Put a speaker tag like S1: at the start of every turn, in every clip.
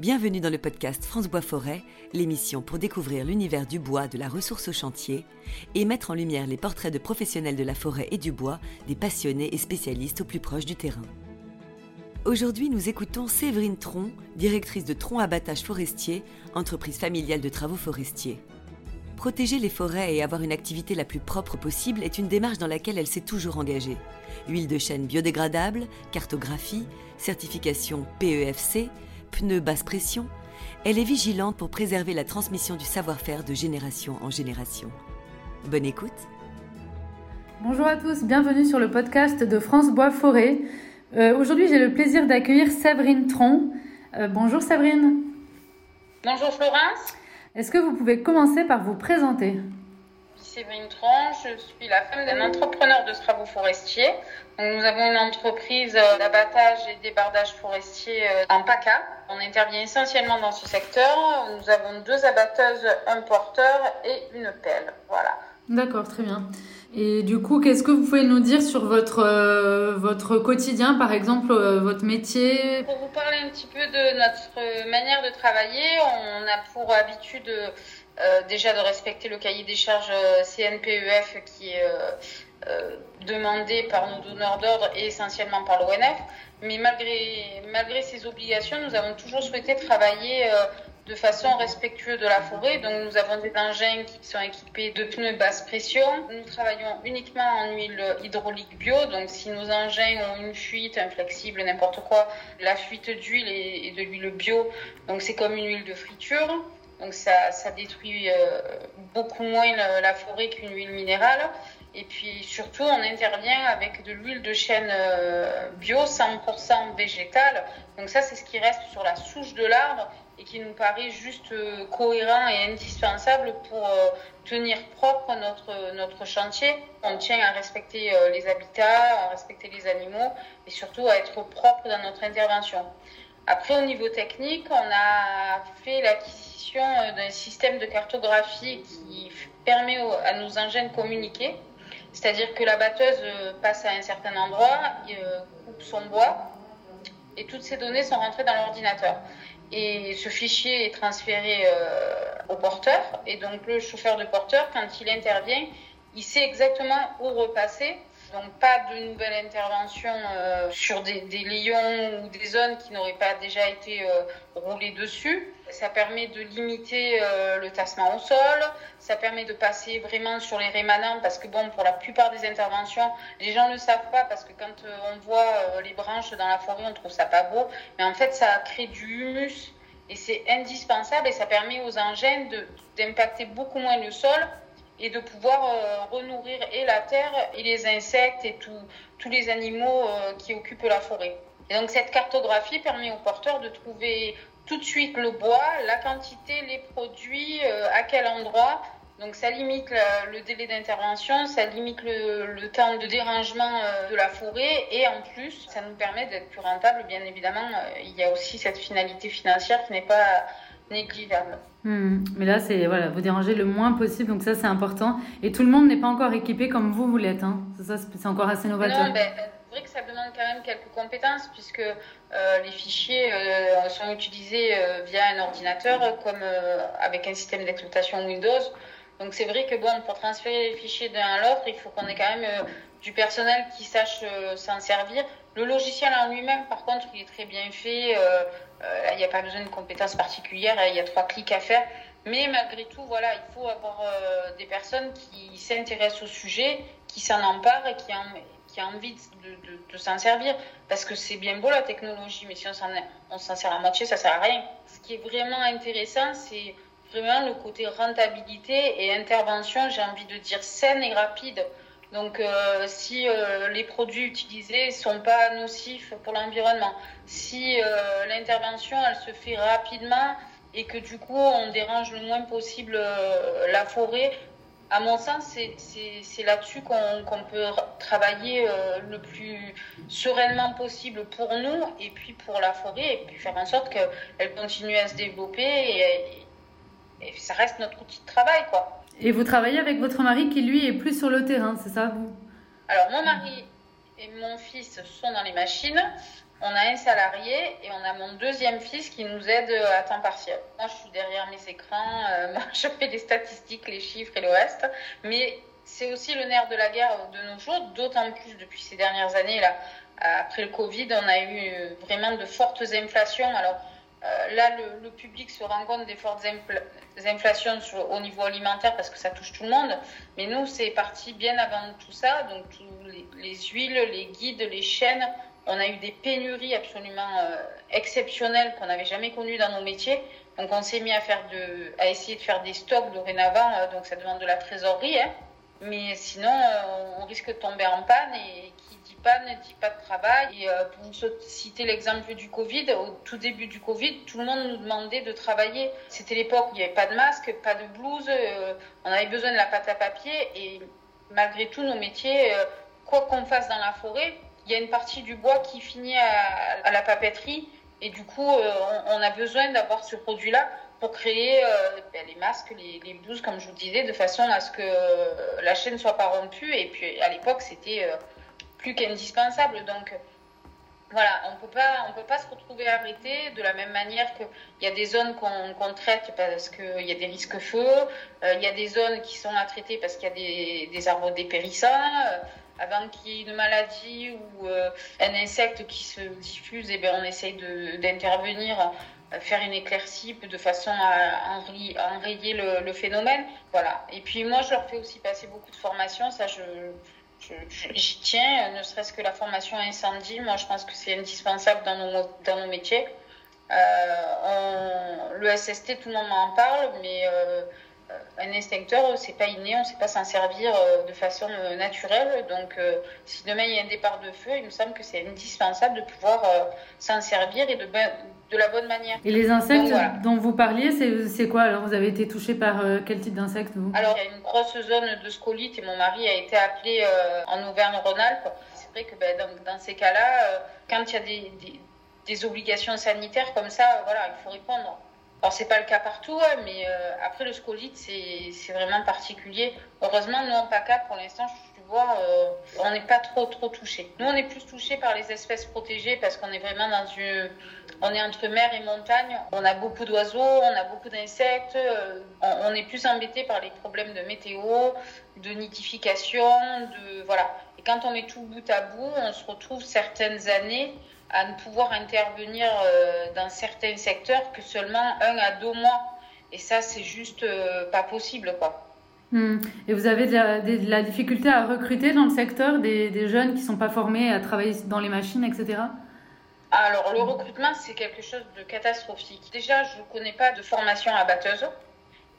S1: Bienvenue dans le podcast France Bois Forêt, l'émission pour découvrir l'univers du bois, de la ressource au chantier et mettre en lumière les portraits de professionnels de la forêt et du bois, des passionnés et spécialistes au plus proche du terrain. Aujourd'hui, nous écoutons Séverine Tron, directrice de Tron Abattage Forestier, entreprise familiale de travaux forestiers. Protéger les forêts et avoir une activité la plus propre possible est une démarche dans laquelle elle s'est toujours engagée. Huile de chêne biodégradable, cartographie, certification PEFC, pneus basse pression, elle est vigilante pour préserver la transmission du savoir-faire de génération en génération. Bonne écoute
S2: Bonjour à tous, bienvenue sur le podcast de France Bois Forêt. Euh, Aujourd'hui, j'ai le plaisir d'accueillir Sabrine Tron. Euh, bonjour Sabrine.
S3: Bonjour Florence.
S2: Est-ce que vous pouvez commencer par vous présenter?
S3: Séverine Tron, je suis la femme d'un entrepreneur de travaux forestiers. Donc, nous avons une entreprise euh, d'abattage et débardage forestier euh, en PACA. On intervient essentiellement dans ce secteur. Nous avons deux abatteuses, un porteur et une pelle. Voilà.
S2: D'accord, très bien. Et du coup, qu'est-ce que vous pouvez nous dire sur votre, euh, votre quotidien, par exemple, euh, votre métier?
S3: Pour vous parler un petit peu de notre manière de travailler, on a pour habitude déjà de respecter le cahier des charges CNPEF qui est demandé par nos donneurs d'ordre et essentiellement par l'ONF. Mais malgré, malgré ces obligations, nous avons toujours souhaité travailler de façon respectueuse de la forêt. Donc nous avons des engins qui sont équipés de pneus basse pression. Nous travaillons uniquement en huile hydraulique bio. Donc si nos engins ont une fuite, un flexible, n'importe quoi, la fuite d'huile est de l'huile bio. Donc c'est comme une huile de friture. Donc ça, ça détruit euh, beaucoup moins la, forêt qu'une huile minérale. Et puis surtout, on intervient avec de l'huile de chêne euh, bio 100% végétale. Donc ça, c'est ce qui reste sur la souche de l'arbre et qui nous paraît juste euh, cohérent et indispensable pour tenir propre notre, notre chantier. On tient à respecter les habitats, à respecter les animaux et surtout à être propre dans notre intervention. Après, au niveau technique, on a fait l'acquisition d'un système de cartographie qui permet à nos engins de communiquer. C'est-à-dire que la batteuse passe à un certain endroit, coupe son bois, et toutes ces données sont rentrées dans l'ordinateur. Et ce fichier est transféré euh, au porteur, et donc le chauffeur de porteur, quand il intervient, il sait exactement où repasser. Donc pas de nouvelle intervention euh, sur des, lions ou des zones qui n'auraient pas déjà été euh, roulées dessus. Ça permet de limiter euh, le tassement au sol. Ça permet de passer vraiment sur les rémanents parce que bon, pour la plupart des interventions, les gens ne savent pas parce que quand on voit les branches dans la forêt, on trouve ça pas beau. Mais en fait, ça crée du humus et c'est indispensable et ça permet aux engins d'impacter beaucoup moins le sol et de pouvoir euh, renourrir et la terre et les insectes et tout, tous les animaux euh, qui occupent la forêt. Et donc cette cartographie permet aux porteurs de trouver tout de suite le bois, la quantité, les produits, euh, à quel endroit. Donc ça limite le délai d'intervention, ça limite le, le, temps de dérangement de la forêt et en plus ça nous permet d'être plus rentable. Bien évidemment, il y a aussi cette finalité financière qui n'est pas négligeable.
S2: Mmh. Mais là, c'est voilà, vous dérangez le moins possible, donc ça c'est important. Et tout le monde n'est pas encore équipé comme vous vous l'êtes. Hein. Ça, c'est encore assez novateur.
S3: Non, ben, c'est vrai que ça demande quand même quelques compétences puisque euh, les fichiers euh, sont utilisés euh, via un ordinateur comme avec un système d'exploitation Windows. Donc c'est vrai que bon, pour transférer les fichiers d'un à l'autre, il faut qu'on ait quand même euh, du personnel qui sache s'en servir. Le logiciel en lui-même, par contre, il est très bien fait. Euh, il n'y a pas besoin de compétences particulières, il y a trois clics à faire. Mais malgré tout, voilà, il faut avoir euh, des personnes qui s'intéressent au sujet, qui s'en emparent et qui, en, qui a envie de, de, de s'en servir. Parce que c'est bien beau la technologie, mais si on s'en sert à moitié, ça sert à rien. Ce qui est vraiment intéressant, c'est le côté rentabilité et intervention, j'ai envie de dire saine et rapide. Donc, euh, si euh, les produits utilisés sont pas nocifs pour l'environnement, si euh, l'intervention elle se fait rapidement et que du coup on dérange le moins possible la forêt, à mon sens, c'est là-dessus qu'on qu peut travailler le plus sereinement possible pour nous et puis pour la forêt et puis faire en sorte qu'elle continue à se développer et, et ça reste notre outil de travail, quoi.
S2: Et vous travaillez avec votre mari qui, lui, est plus sur le terrain, c'est ça vous?
S3: Alors, mon mari et mon fils sont dans les machines. on a un salarié et on a mon deuxième fils qui nous aide à temps partiel. Moi, je suis derrière mes écrans, euh, je fais les statistiques, les chiffres et le reste. Mais c'est aussi le nerf de la guerre de nos jours, d'autant plus depuis ces dernières années. là. Après le Covid, on a eu vraiment de fortes inflations. Alors euh, là, le, public se rend compte des fortes inflations au niveau alimentaire parce que ça touche tout le monde. Mais nous, c'est parti bien avant tout ça. Donc, les, huiles, les guides, les chaînes, on a eu des pénuries absolument euh, exceptionnelles qu'on n'avait jamais connues dans nos métiers. Donc, on s'est mis à, faire de, à essayer de faire des stocks dorénavant. Euh, donc, ça demande de la trésorerie. Hein. Mais sinon, on risque de tomber en panne et ne dit pas de travail. Et euh, pour citer l'exemple du Covid, au tout début du Covid, tout le monde nous demandait de travailler. C'était l'époque où il n'y avait pas de masque, pas de blouse, euh, on avait besoin de la pâte à papier et malgré tout, nos métiers, euh, quoi qu'on fasse dans la forêt, il y a une partie du bois qui finit à, la papeterie et du coup, on, a besoin d'avoir ce produit-là pour créer ben, les masques, les, blouses, comme je vous disais, de façon à ce que la chaîne ne soit pas rompue. Et puis à l'époque, c'était plus qu'indispensable. Donc voilà, on on peut pas se retrouver arrêté de la même manière qu'il y a des zones qu'on traite parce qu'il y a des risques feux, euh, il y a des zones qui sont à traiter parce qu'il y a des, arbres dépérissants. Euh, avant qu'il y ait une maladie ou euh, un insecte qui se diffuse, et eh bien on essaye d'intervenir, faire une éclaircie de façon à, enrayer, le, le, phénomène. Voilà. Et puis moi, je leur fais aussi passer beaucoup de formations. Ça, je, J'y tiens, ne serait-ce que la formation incendie. Moi, je pense que c'est indispensable dans nos, dans nos métiers. Euh, le SST, tout le monde en parle, mais euh, un extincteur, c'est pas inné, on sait pas s'en servir euh, de façon naturelle. Donc, si demain il y a un départ de feu, il me semble que c'est indispensable de pouvoir s'en servir et de, de la bonne manière.
S2: Et les insectes dont vous parliez, c'est quoi? Alors, vous avez été touché par euh, quel type d'insectes
S3: Alors, il y a une grosse zone de scolite et mon mari a été appelé euh, en Auvergne-Rhône-Alpes. C'est vrai que ben, dans, ces cas-là, euh, quand il y a des, des, obligations sanitaires comme ça, voilà, il faut répondre. Alors, c'est pas le cas partout, hein, mais après, le scolite, c'est vraiment particulier. Heureusement, nous, en PACA, pour l'instant, euh, on n'est pas trop trop touché. Nous, on est plus touché par les espèces protégées parce qu'on est vraiment dans une, on est entre mer et montagne. On a beaucoup d'oiseaux, on a beaucoup d'insectes. Euh, on, est plus embêté par les problèmes de météo, de nidification, de voilà. Et quand on met tout bout à bout, on se retrouve certaines années à ne pouvoir intervenir euh, dans certains secteurs que seulement un à deux mois. Et ça, c'est juste pas possible, quoi.
S2: Hmm. Et vous avez de la, difficulté à recruter dans le secteur des, jeunes qui ne sont pas formés à travailler dans les machines, etc.
S3: Alors, le recrutement, c'est quelque chose de catastrophique. Déjà, je ne connais pas de formation à batteuse.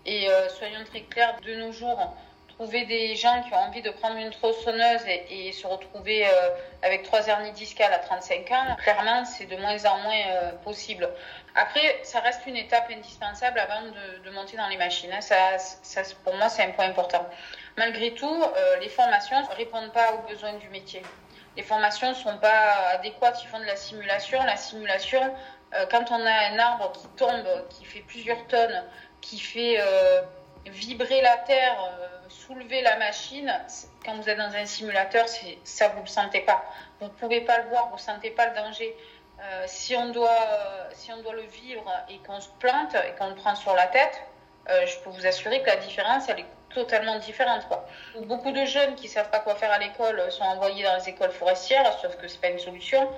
S3: Et euh, soyons très clairs, de nos jours, trouver des gens qui ont envie de prendre une tronçonneuse et, se retrouver euh, avec trois hernies discales à 35 ans, clairement, c'est de moins en moins euh, possible. Après, ça reste une étape indispensable avant de, monter dans les machines. Hein. Ça, pour moi, c'est un point important. Malgré tout, euh, les formations ne répondent pas aux besoins du métier. Les formations ne sont pas adéquates, ils font de la simulation. La simulation, quand on a un arbre qui tombe, qui fait plusieurs tonnes, qui fait vibrer la terre, soulever la machine, quand vous êtes dans un simulateur, ça vous le sentez pas. Vous ne pouvez pas le voir, vous ne sentez pas le danger. Euh, si, on doit, si on doit le vivre et qu'on se plante et qu'on le prend sur la tête, euh, je peux vous assurer que la différence, elle est totalement différente. Beaucoup de jeunes qui ne savent pas quoi faire à l'école sont envoyés dans les écoles forestières, sauf que ce n'est pas une solution.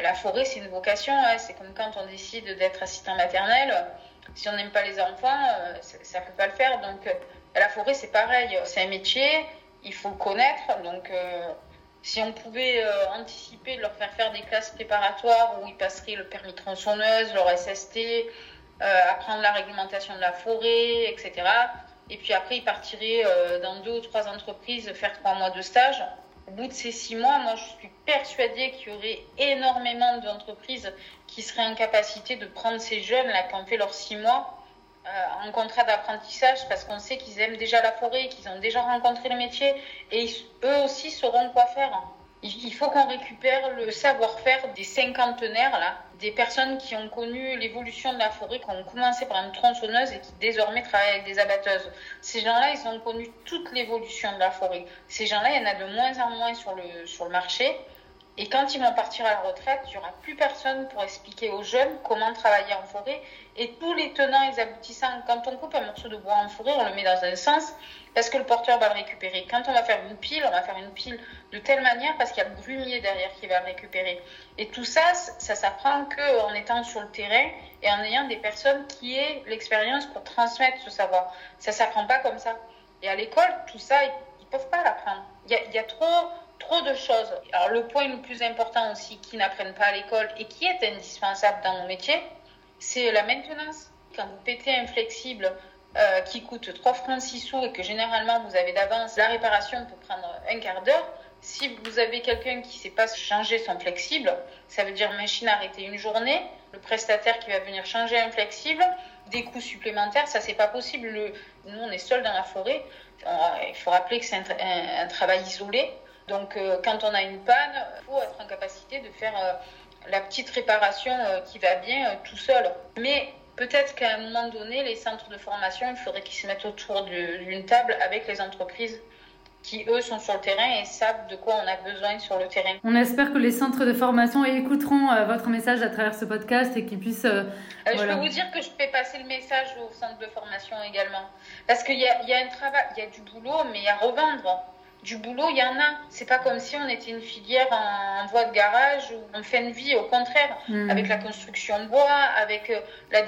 S3: La forêt, c'est une vocation. Hein. C'est comme quand on décide d'être assistant maternel si on n'aime pas les enfants, euh, ça ne peut pas le faire. Donc, euh, la forêt, c'est pareil. C'est un métier, il faut le connaître. Donc, euh, si on pouvait anticiper de leur faire faire des classes préparatoires où ils passeraient le permis tronçonneuse, leur SST, apprendre la réglementation de la forêt, etc. Et puis après, ils partiraient dans deux ou trois entreprises faire trois mois de stage au bout de ces six mois, moi, je suis persuadée qu'il y aurait énormément d'entreprises qui seraient en capacité de prendre ces jeunes-là qui ont fait leurs six mois euh, en contrat d'apprentissage parce qu'on sait qu'ils aiment déjà la forêt, qu'ils ont déjà rencontré le métier et eux aussi sauront quoi faire. Il faut qu'on récupère le savoir-faire des cinquantenaires, là, des personnes qui ont connu l'évolution de la forêt, qui ont commencé par une tronçonneuse et qui désormais travaillent avec des abatteuses. Ces gens-là, ils ont connu toute l'évolution de la forêt. Ces gens-là, il y en a de moins en moins sur le, sur le marché. Et quand ils vont partir à la retraite, il n'y aura plus personne pour expliquer aux jeunes comment travailler en forêt. Et tous les tenants et aboutissants, quand on coupe un morceau de bois en forêt, on le met dans un sens parce que le porteur va le récupérer. Quand on va faire une pile, on va faire une pile de telle manière parce qu'il y a le grumier derrière qui va le récupérer. Et tout ça, ça s'apprend qu'en étant sur le terrain et en ayant des personnes qui aient l'expérience pour transmettre ce savoir. Ça ne s'apprend pas comme ça. Et à l'école, tout ça, ils ne peuvent pas l'apprendre. Il il y a trop trop de choses. Alors le point le plus important aussi qu'ils n'apprennent pas à l'école et qui est indispensable dans mon métier, c'est la maintenance. Quand vous pétez un flexible euh, qui coûte 3 francs 6 sous et que généralement vous avez d'avance, la réparation peut prendre un quart d'heure. Si vous avez quelqu'un qui ne sait pas changer son flexible, ça veut dire machine arrêtée une journée, le prestataire qui va venir changer un flexible, des coûts supplémentaires, ça c'est pas possible. nous on est seuls dans la forêt. il faut rappeler que c'est un, travail isolé. Donc, euh, quand on a une panne, il faut être en capacité de faire euh, la petite réparation euh, qui va bien tout seul. Mais peut-être qu'à un moment donné, les centres de formation, il faudrait qu'ils se mettent autour d'une table avec les entreprises qui, eux, sont sur le terrain et savent de quoi on a besoin sur le terrain.
S2: On espère que les centres de formation écouteront votre message à travers ce podcast et qu'ils puissent...
S3: Je peux vous dire que je fais passer le message aux centres de formation également. Parce qu'il y a, y a un travail, il y a du boulot, mais à revendre du boulot, il y en a. C'est pas comme si on était une filière en, voie de garage où on fait une vie, au contraire, hmm. avec la construction bois, avec euh, la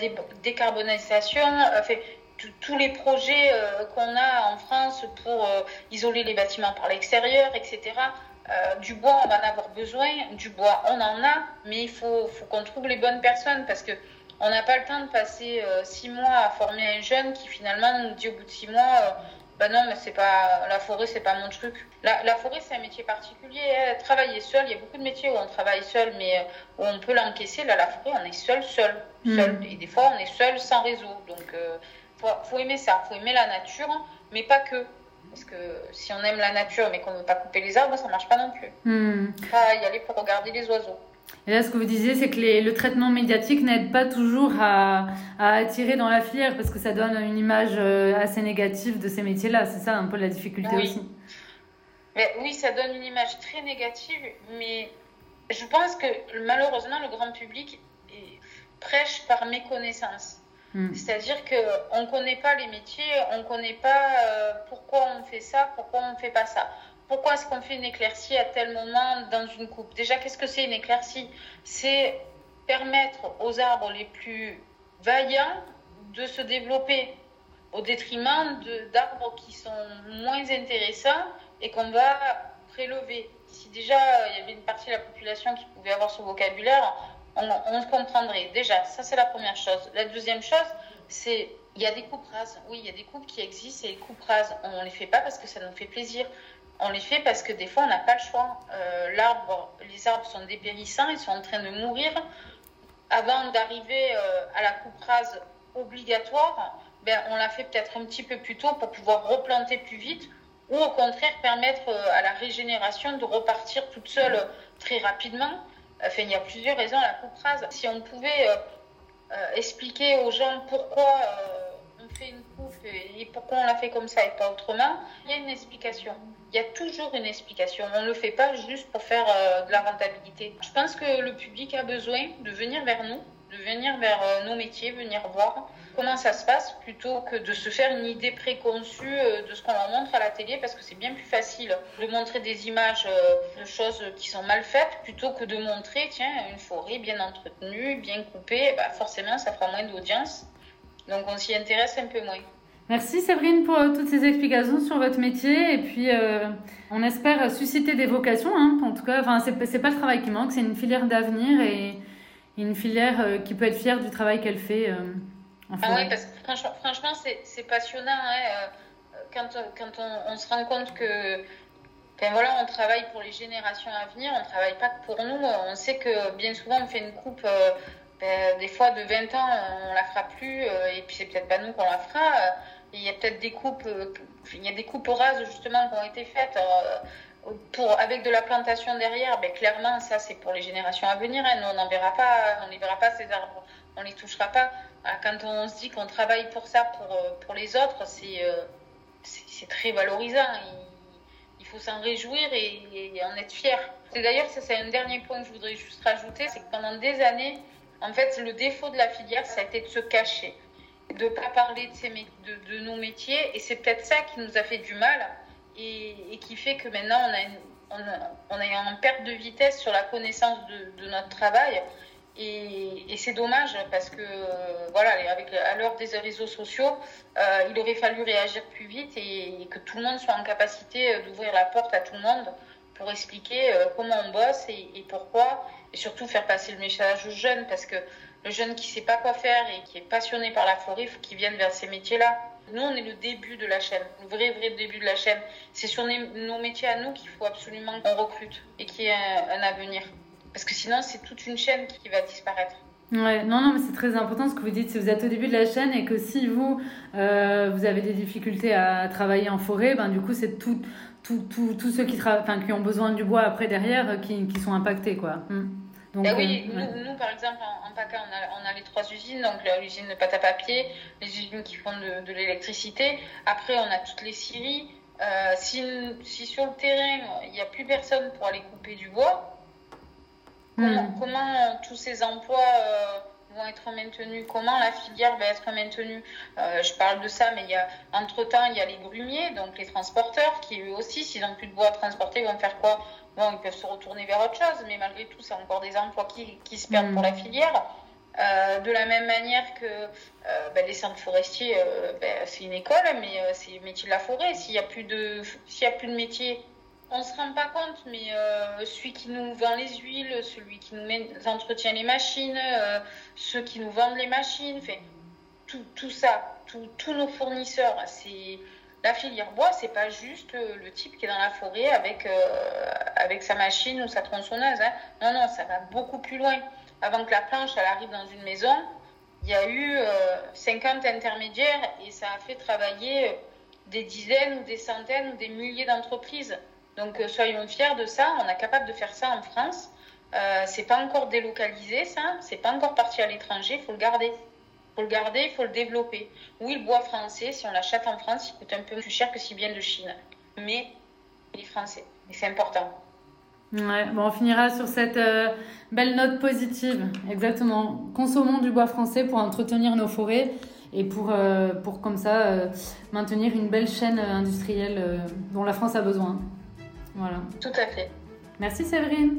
S3: décarbonisation, euh, fait, tous les projets euh, qu'on a en France pour isoler les bâtiments par l'extérieur, etc. du bois, on va en avoir besoin. Du bois, on en a, mais il faut, faut qu'on trouve les bonnes personnes parce que on n'a pas le temps de passer six mois à former un jeune qui finalement nous dit au bout de six mois bah non, mais c'est pas la forêt, c'est pas mon truc. La, la forêt, c'est un métier particulier. Hein. Travailler seul, il y a beaucoup de métiers où on travaille seul, mais euh, où on peut l'encaisser. Là, la forêt, on est seul, seul, hmm. seul. Et des fois, on est seul, sans réseau. Donc, euh, faut, faut aimer ça. Faut aimer la nature, mais pas que. Parce que si on aime la nature, mais qu'on ne veut pas couper les arbres, ça marche pas non plus. Hmm. Pas y aller pour regarder les oiseaux.
S2: Et là, ce que vous disiez, c'est que le traitement médiatique n'aide pas toujours à, attirer dans la filière parce que ça donne une image euh, assez négative de ces métiers-là. C'est ça un peu la difficulté aussi.
S3: Mais, oui, ça donne une image très négative, mais je pense que malheureusement, le grand public prêche par méconnaissance. Hmm. C'est-à-dire qu'on ne connaît pas les métiers, on ne connaît pas euh, pourquoi on fait ça, pourquoi on ne fait pas ça pourquoi est-ce qu'on fait une éclaircie à tel moment dans une coupe? Déjà, qu'est-ce que c'est une éclaircie? C'est permettre aux arbres les plus vaillants de se développer au détriment d'arbres qui sont moins intéressants et qu'on va prélever. Si déjà il y avait une partie de la population qui pouvait avoir ce vocabulaire, on, on comprendrait. Déjà, ça c'est la première chose. La deuxième chose, c'est il y a des coupes rases. Oui, il y a des coupes qui existent et les coupes rases, on ne les fait pas parce que ça nous fait plaisir. On les fait parce que des fois, on n'a pas le choix. Euh, les arbres sont dépérissants, ils sont en train de mourir. Avant d'arriver euh, à la coupe rase obligatoire, ben, on l'a fait peut-être un petit peu plus tôt pour pouvoir replanter plus vite ou au contraire permettre euh, à la régénération de repartir toute seule très rapidement. Enfin, il y a plusieurs raisons à la coupe rase. Si on pouvait expliquer aux gens pourquoi fait une coupe et pourquoi on l'a fait comme ça et pas autrement, il y a une explication. Il y a toujours une explication. On ne le fait pas juste pour faire euh, de la rentabilité. Je pense que le public a besoin de venir vers nous, de venir vers euh, nos métiers, venir voir comment ça se passe plutôt que de se faire une idée préconçue euh, de ce qu'on leur montre à la télé parce que c'est bien plus facile de montrer des images de choses qui sont mal faites plutôt que de montrer tiens une forêt bien entretenue, bien coupée, bah forcément ça fera moins d'audience donc on s'y intéresse un peu moins.
S2: Merci Séverine pour euh, toutes ces explications sur votre métier et puis euh, on espère susciter des vocations. Hein. En tout cas, enfin c'est pas le travail qui manque, c'est une filière d'avenir et une filière euh, qui peut être fière du travail qu'elle fait.
S3: en ah oui, parce que franchement, franchement c'est passionnant hein, quand, quand on, on, se rend compte que Enfin, voilà, on travaille pour les générations à venir, on travaille pas que pour nous. On sait que bien souvent on fait une coupe ben, des fois de 20 ans, on la fera plus, euh, et puis c'est peut-être pas nous qu'on la fera. Euh, il y a peut-être des coupes, euh, il y a des coupes rases justement qui ont été faites pour, avec de la plantation derrière. Ben, clairement, ça c'est pour les générations à venir. Hein. Nous, on n'en verra pas, on les verra pas ces arbres, on les touchera pas. Quand on se dit qu'on travaille pour ça, pour, pour les autres, c'est c'est très valorisant. Il, faut s'en réjouir et, en être fier. D'ailleurs, ça c'est un dernier point que je voudrais juste rajouter, c'est que pendant des années, en fait, le défaut de la filière, ça a été de se cacher, de ne pas parler de, nos métiers, et c'est peut-être ça qui nous a fait du mal et, qui fait que maintenant on a, une, en perte de vitesse sur la connaissance de, notre travail. Et, c'est dommage parce que voilà, avec à l'heure des réseaux sociaux, euh, il aurait fallu réagir plus vite et, que tout le monde soit en capacité d'ouvrir la porte à tout le monde pour expliquer euh, comment on bosse et, pourquoi, et surtout faire passer le message aux jeunes parce que le jeune qui sait pas quoi faire et qui est passionné par la forêt, il faut qu'il vienne vers ces métiers-là. Nous, on est le début de la chaîne, le vrai, vrai début de la chaîne. C'est sur nos métiers à nous qu'il faut absolument qu'on recrute et qu'il y ait un, avenir. Parce que sinon, c'est toute une chaîne qui va disparaître.
S2: Ouais, non, non, mais c'est très important ce que vous dites. Si vous êtes au début de la chaîne et que si vous, euh, vous avez des difficultés à travailler en forêt, ben, du coup, c'est tous tout, tout, tout ceux qui, qui ont besoin du bois après derrière qui, qui sont impactés. Quoi.
S3: Hmm. Donc, ben oui, euh, nous, par exemple, en, PACA, on a, on a, les trois usines, donc l'usine de pâte à papier, les usines qui font de, de l'électricité. Après, on a toutes les scieries. Euh, si, si, sur le terrain, il n'y a plus personne pour aller couper du bois, comment, hmm. comment tous ces emplois euh, vont être maintenus Comment la filière va être maintenue euh, Je parle de ça, mais il y a, entre-temps, il y a les grumiers, donc les transporteurs, qui eux aussi, s'ils n'ont plus de bois à transporter, vont faire quoi? Bon, ils peuvent se retourner vers autre chose, mais malgré tout, c'est encore des emplois qui, qui se perdent pour la mm. filière. Euh, de la même manière que euh, ben, les centres forestiers, ben, c'est une école, mais c'est le métier de la forêt. S'il n'y a plus de, s'il y a plus de métier, on se rend pas compte, mais celui qui nous vend les huiles, celui qui nous met, entretient les machines, ceux qui nous vendent les machines, tout, tout ça, tous nos fournisseurs, c'est la filière bois, c'est pas juste euh, le type qui est dans la forêt avec, euh, avec sa machine ou sa tronçonneuse. Hein. Non, non, ça va beaucoup plus loin. Avant que la planche elle arrive dans une maison, il y a eu 50 euh, intermédiaires et ça a fait travailler des dizaines ou des centaines ou des milliers d'entreprises. Donc soyons fiers de ça. On est capable de faire ça en France. Euh, c'est pas encore délocalisé, ça. C'est pas encore parti à l'étranger. Il faut le garder faut le garder, il faut le développer. Oui, le bois français, si on l'achète en France, il coûte un peu plus cher que s'il vient de Chine. Mais il est français. Et c'est important.
S2: Ouais, bon, on finira sur cette euh, belle note positive. Exactement. Consommons du bois français pour entretenir nos forêts et pour, euh, pour comme ça euh, maintenir une belle chaîne industrielle dont la France a besoin. Voilà.
S3: Tout à fait.
S2: Merci Séverine.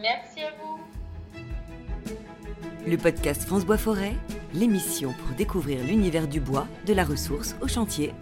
S3: Merci à vous.
S1: Le podcast France Bois Forêt l'émission pour découvrir l'univers du bois, de la ressource au chantier